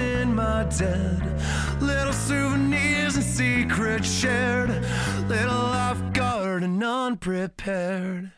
In my dead, Little souvenirs and secrets shared. Little off guard and unprepared.